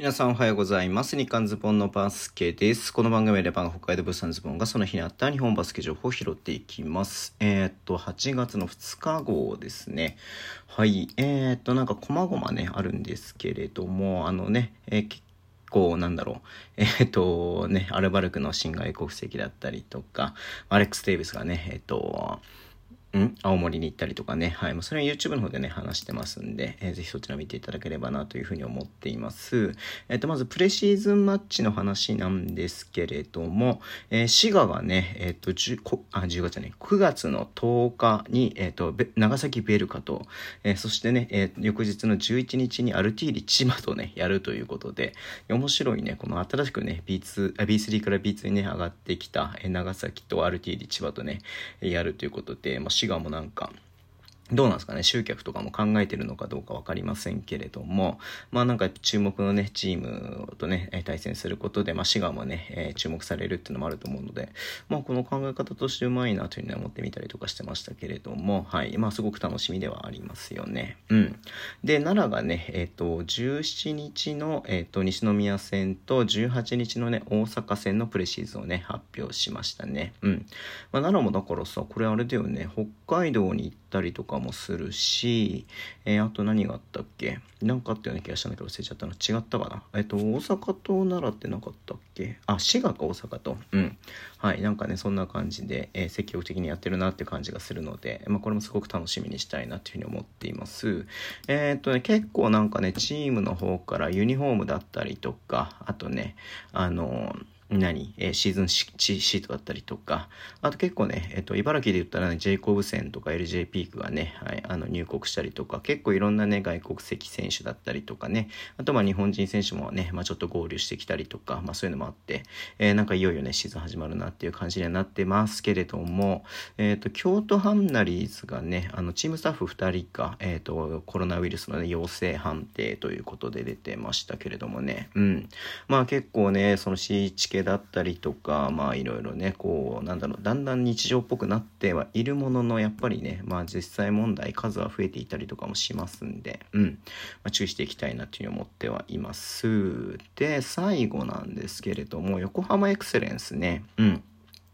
皆さんおはようございます。日刊ズボンのバスケです。この番組では北海道物産ズボンがその日にあった日本バスケ情報を拾っていきます。えー、っと、8月の2日号ですね。はい。えー、っと、なんか細々ね、あるんですけれども、あのね、えー、結構なんだろう、え、っとね、アルバルクの新外国籍だったりとか、アレックス・デイビスがね、えっと、ん？青森に行ったりとかね。はい。もうそれは YouTube の方でね、話してますんで、えー、ぜひそちら見ていただければなというふうに思っています。えっ、ー、と、まずプレシーズンマッチの話なんですけれども、えー、滋賀がね、えっ、と、10, あ10月ね、9月の10日に、えっ、と、長崎ベルカと、えそしてね、え翌日の11日にアルティーリ千葉とね、やるということで、面白いね、この新しくね、B2、B3 から B2 にね、上がってきた、え長崎とアルティーリ千葉とね、やるということで、まあ滋賀もなんか、どうなんですかね、集客とかも考えてるのかどうか分かりませんけれども、まあなんか注目のね、チームとね、対戦することで、まあ滋賀もね、え、注目されるっていうのもあると思うので、まあこの考え方としてうまいなというふうに思ってみたりとかしてましたけれども、はい、まあすごく楽しみではありますよね。うん。で、奈良がね、えっ、ー、と、17日の、えっ、ー、と、西宮戦と18日のね、大阪戦のプレシーズをね、発表しましたね。うん。まあ奈良もだからさ、これあれだよね、北海道に行ったりとかもするし、えー、あと何があったっけ？なんかあったような気がしたんだけど忘れちゃったの。違ったかな？えっ、と、大阪と奈良ってなかったっけ？あ、滋賀か大阪と。うん。はい。なんかね、そんな感じで、えー、積極的にやってるなって感じがするので、まあ、これもすごく楽しみにしたいなっていうふうに思っています。えっ、とね、結構なんかね、チームの方からユニフォームだったりとか、あとね、あのー何、えー、シーズンシートだったりとか、あと結構ね、えっ、と、茨城で言ったらね、ジェイコブセンとか LJ ピークがね、はい、あの、入国したりとか、結構いろんなね、外国籍選手だったりとかね、あとまあ日本人選手もね、まあちょっと合流してきたりとか、まあそういうのもあって、えー、なんかいよいよね、シーズン始まるなっていう感じにはなってますけれども、えっ、ー、と、京都ハンナリーズがね、あの、チームスタッフ2人が、えっ、ー、と、コロナウイルスのね、陽性判定ということで出てましたけれどもね、うん。まあ結構ね、その C チだったりと、かまあいろいろねこうなんだろうだんだん日常っぽくなってはいるもののやっぱりねまあ実際問題数は増えていたりとかもしますんでうん、まあ、注意していきたいなというふうに思ってはいます。で最後なんですけれども横浜エクセレンスね。うん。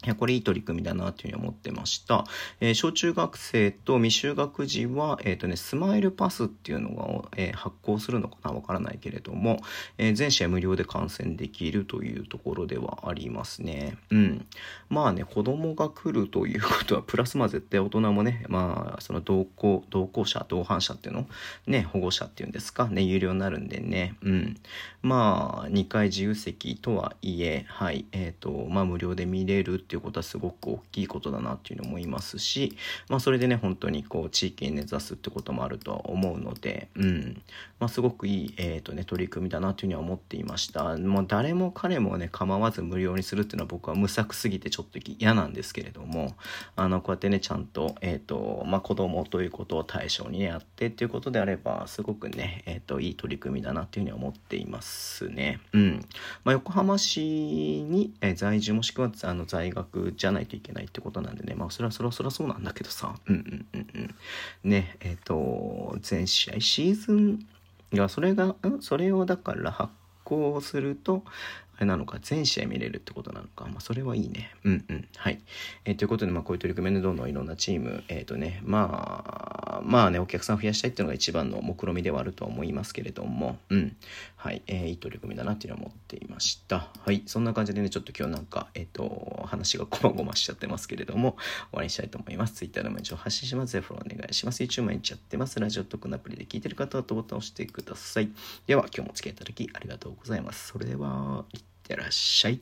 いや、これいい取り組みだなというふうに思ってました。えー、小中学生と未就学児は、えっ、ー、とね、スマイルパスっていうのが、えー、発行するのかなわからないけれども、え全試合無料で観戦できるというところではありますね。うん。まあね、子供が来るということは、プラスまあ絶対大人もね、まあ、その同行、同行者、同伴者っていうの？ね、保護者っていうんですか、ね、有料になるんでね、うん。まあ、2回自由席とはいえ、はい、えっ、と、まあ無料で見れるっていういうことはすごく大きいことだなっていうのも思いますし、まあ、それでね本当にこう地域に根ざすってこともあるとは思うので、うん。まあ、すごくいい、えーとね、取り組みだなというふうには思っていました。もう誰も彼もね構わず無料にするっていうのは僕は無策すぎてちょっと嫌なんですけれどもあのこうやってねちゃんと,、えーとまあ、子供ということを対象にねやってっていうことであればすごくね、えーと、いい取り組みだなっていうふうには思っていますね。うん。まあ、横浜市に、えー、在住もしくはあの在学じゃないといけないってことなんでねまあそれはそれはそれはそうなんだけどさうんうんうんうんねえっ、ー、と全試合シーズンいやそれがん？それをだから発行するとあれなのか、全試合見れるってことなのか。まあ、それはいいね。うんうん。はい。えー、ということで、まあ、こういう取り組みでどんどんいろんなチーム、えっ、ー、とね、まあ、まあね、お客さん増やしたいっていうのが一番の目論見みではあるとは思いますけれども、うん。はい。えー、いい取り組みだなっていうのは思っていました。はい。そんな感じでね、ちょっと今日なんか、えっ、ー、と、話がこまごましちゃってますけれども、終わりにしたいと思います。Twitter でも一応発信します。フォローお願いします。YouTube 毎日やってます。ラジオトークのアプリで聞いてる方はボタンを押してください。では、今日もお付き合いいただきありがとうございます。それでは、いってらっしゃい。